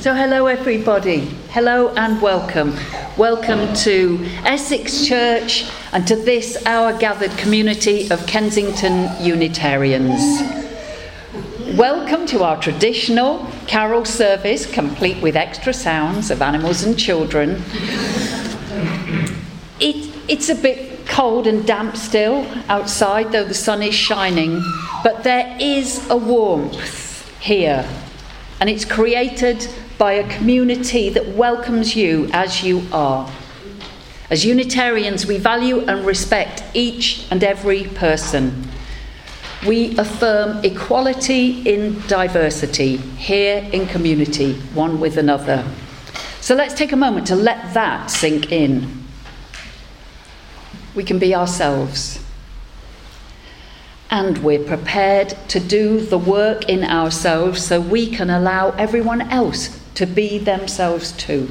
So, hello everybody. Hello and welcome. Welcome to Essex Church and to this our gathered community of Kensington Unitarians. Welcome to our traditional carol service, complete with extra sounds of animals and children. It, it's a bit cold and damp still outside, though the sun is shining, but there is a warmth here, and it's created by a community that welcomes you as you are. As Unitarians, we value and respect each and every person. We affirm equality in diversity here in community, one with another. So let's take a moment to let that sink in. We can be ourselves. And we're prepared to do the work in ourselves so we can allow everyone else to be themselves too.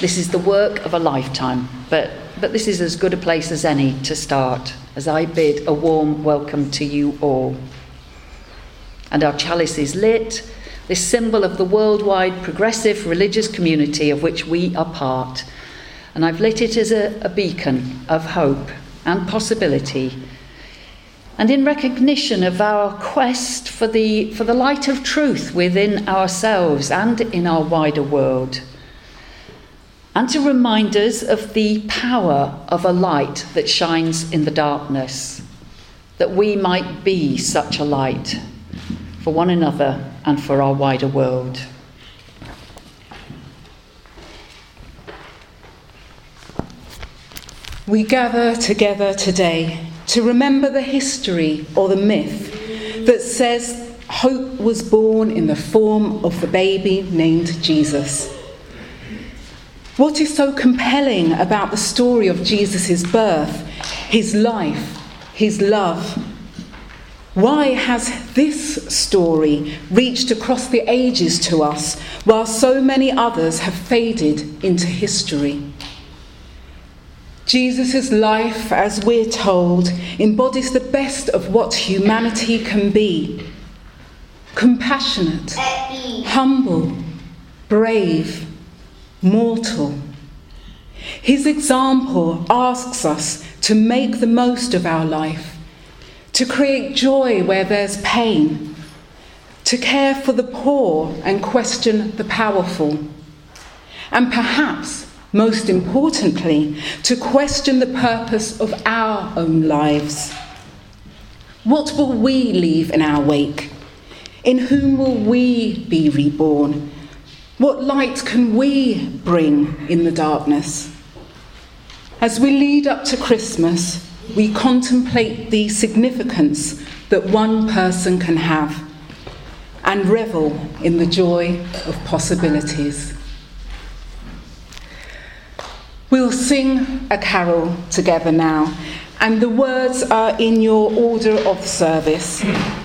This is the work of a lifetime, but, but this is as good a place as any to start, as I bid a warm welcome to you all. And our chalice is lit, this symbol of the worldwide progressive religious community of which we are part. And I've lit it as a, a beacon of hope and possibility and in recognition of our quest for the, for the light of truth within ourselves and in our wider world, and to remind us of the power of a light that shines in the darkness, that we might be such a light for one another and for our wider world. We gather together today to remember the history or the myth that says hope was born in the form of the baby named Jesus. What is so compelling about the story of Jesus' birth, his life, his love? Why has this story reached across the ages to us while so many others have faded into history? Jesus' life, as we're told, embodies the best of what humanity can be. Compassionate, humble, brave, mortal. His example asks us to make the most of our life, to create joy where there's pain, to care for the poor and question the powerful, and perhaps most importantly, to question the purpose of our own lives. What will we leave in our wake? In whom will we be reborn? What light can we bring in the darkness? As we lead up to Christmas, we contemplate the significance that one person can have and revel in the joy of possibilities. We'll sing a carol together now, and the words are in your order of service.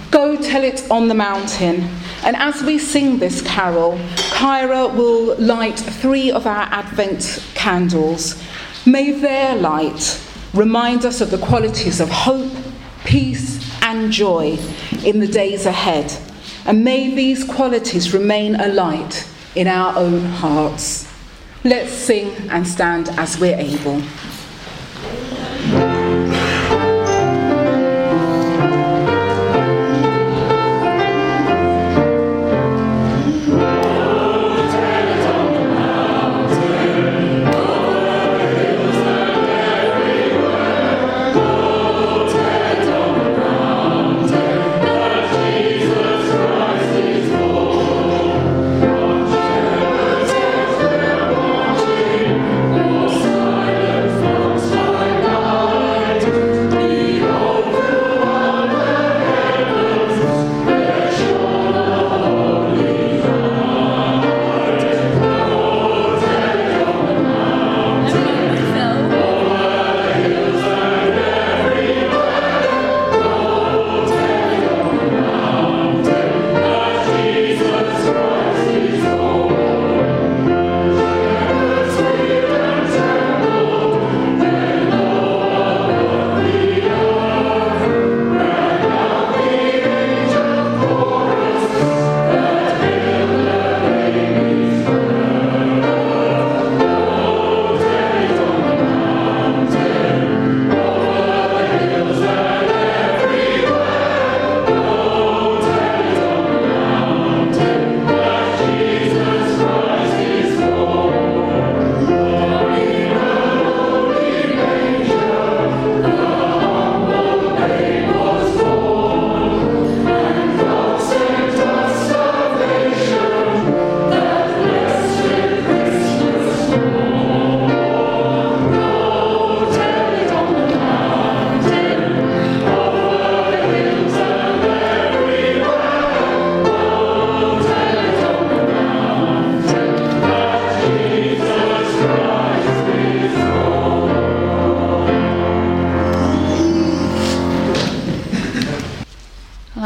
Go tell it on the mountain. And as we sing this carol, Kyra will light three of our Advent candles. May their light remind us of the qualities of hope, peace, and joy in the days ahead. And may these qualities remain alight in our own hearts. Let's sing and stand as we're able.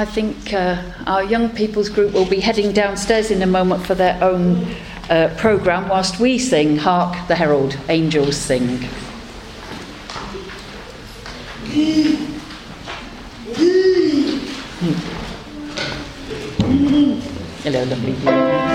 Think uh, our young people's group will be heading downstairs in a moment for their own uh, programme whilst we sing Hark the Herald, Angels Sing. Hello, lovely.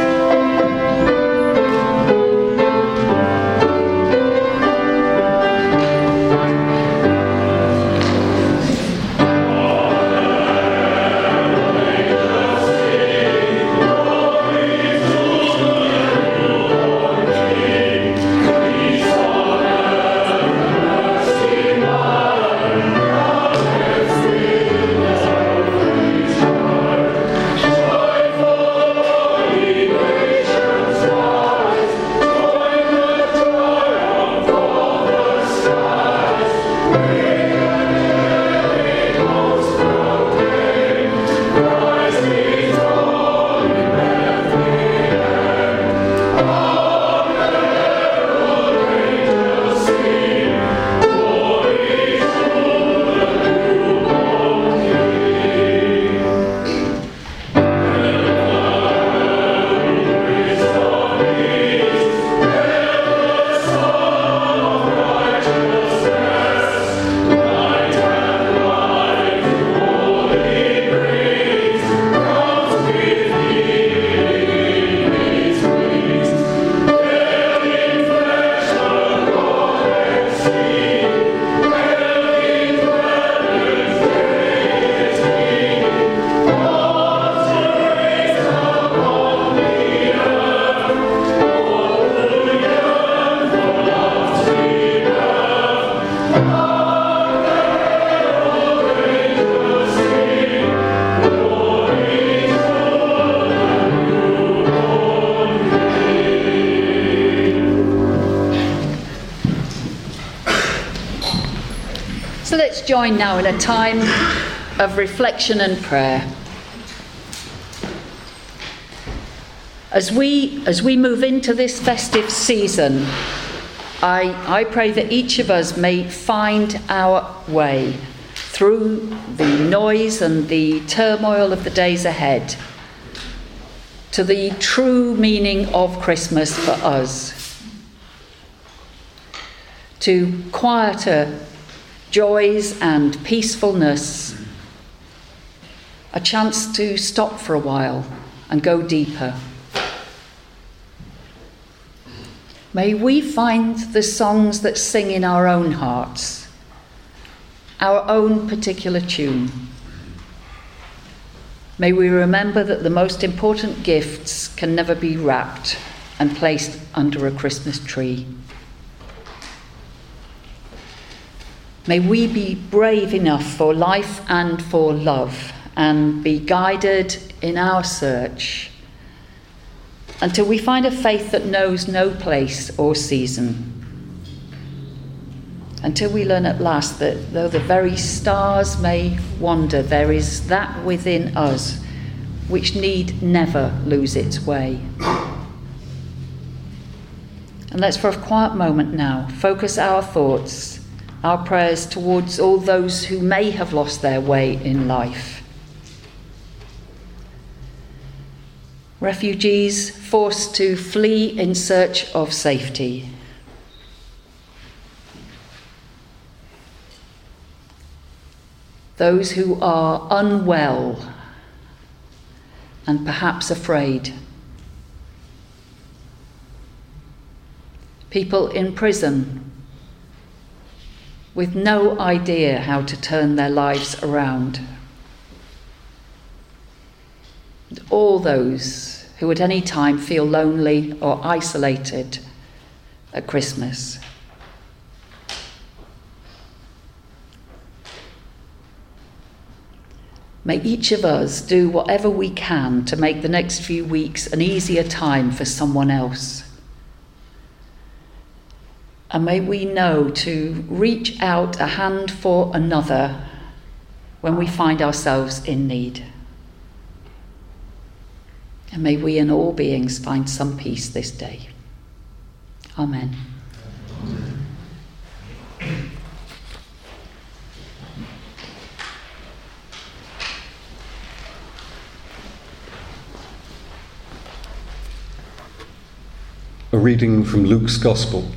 Join now in a time of reflection and prayer. As we, as we move into this festive season, I, I pray that each of us may find our way through the noise and the turmoil of the days ahead to the true meaning of Christmas for us. To quieter joys and peacefulness, a chance to stop for a while and go deeper. May we find the songs that sing in our own hearts, our own particular tune. May we remember that the most important gifts can never be wrapped and placed under a Christmas tree. May we be brave enough for life and for love and be guided in our search until we find a faith that knows no place or season. Until we learn at last that though the very stars may wander, there is that within us which need never lose its way. And let's, for a quiet moment now, focus our thoughts our prayers towards all those who may have lost their way in life. Refugees forced to flee in search of safety. Those who are unwell and perhaps afraid. People in prison with no idea how to turn their lives around. All those who at any time feel lonely or isolated at Christmas. May each of us do whatever we can to make the next few weeks an easier time for someone else. And may we know to reach out a hand for another when we find ourselves in need. And may we and all beings find some peace this day. Amen. Amen. A reading from Luke's Gospel.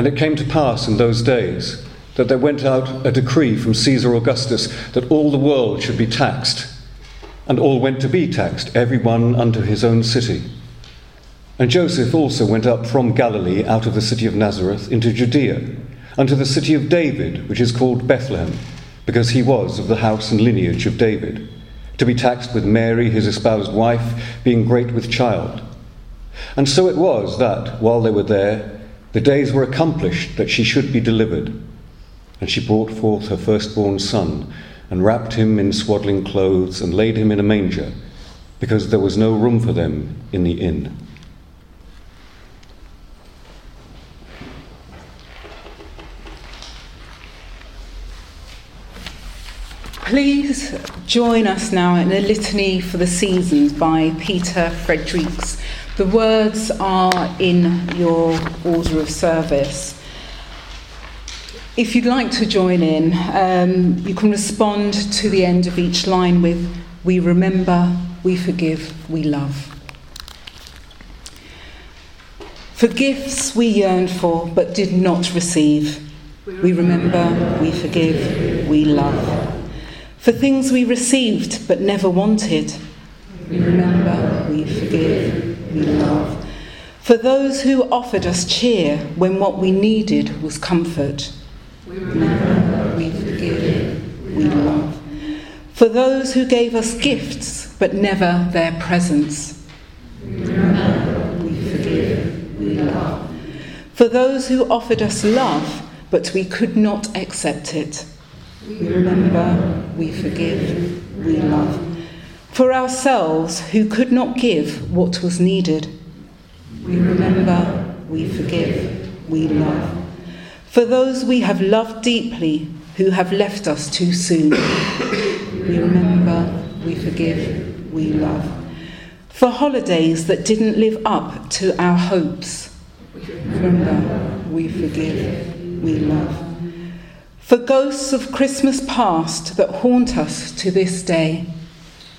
And it came to pass in those days that there went out a decree from Caesar Augustus that all the world should be taxed. And all went to be taxed, every one unto his own city. And Joseph also went up from Galilee out of the city of Nazareth into Judea, unto the city of David, which is called Bethlehem, because he was of the house and lineage of David, to be taxed with Mary, his espoused wife, being great with child. And so it was that, while they were there, the days were accomplished that she should be delivered. And she brought forth her firstborn son, and wrapped him in swaddling clothes, and laid him in a manger, because there was no room for them in the inn. Please join us now in a litany for the seasons by Peter Fredericks. The words are in your order of service. If you'd like to join in, um, you can respond to the end of each line with We remember, we forgive, we love. For gifts we yearned for but did not receive, we remember, we forgive, we love. For things we received but never wanted, we remember, we forgive, we love. For those who offered us cheer when what we needed was comfort, we remember, we forgive, we love. For those who gave us gifts but never their presence, we remember, we forgive, we love. For those who offered us love but we could not accept it, we remember, we forgive, we love for ourselves who could not give what was needed. We remember, we forgive, we love. For those we have loved deeply who have left us too soon. We remember, we forgive, we love. For holidays that didn't live up to our hopes. we Remember, we forgive, we love. For ghosts of Christmas past that haunt us to this day.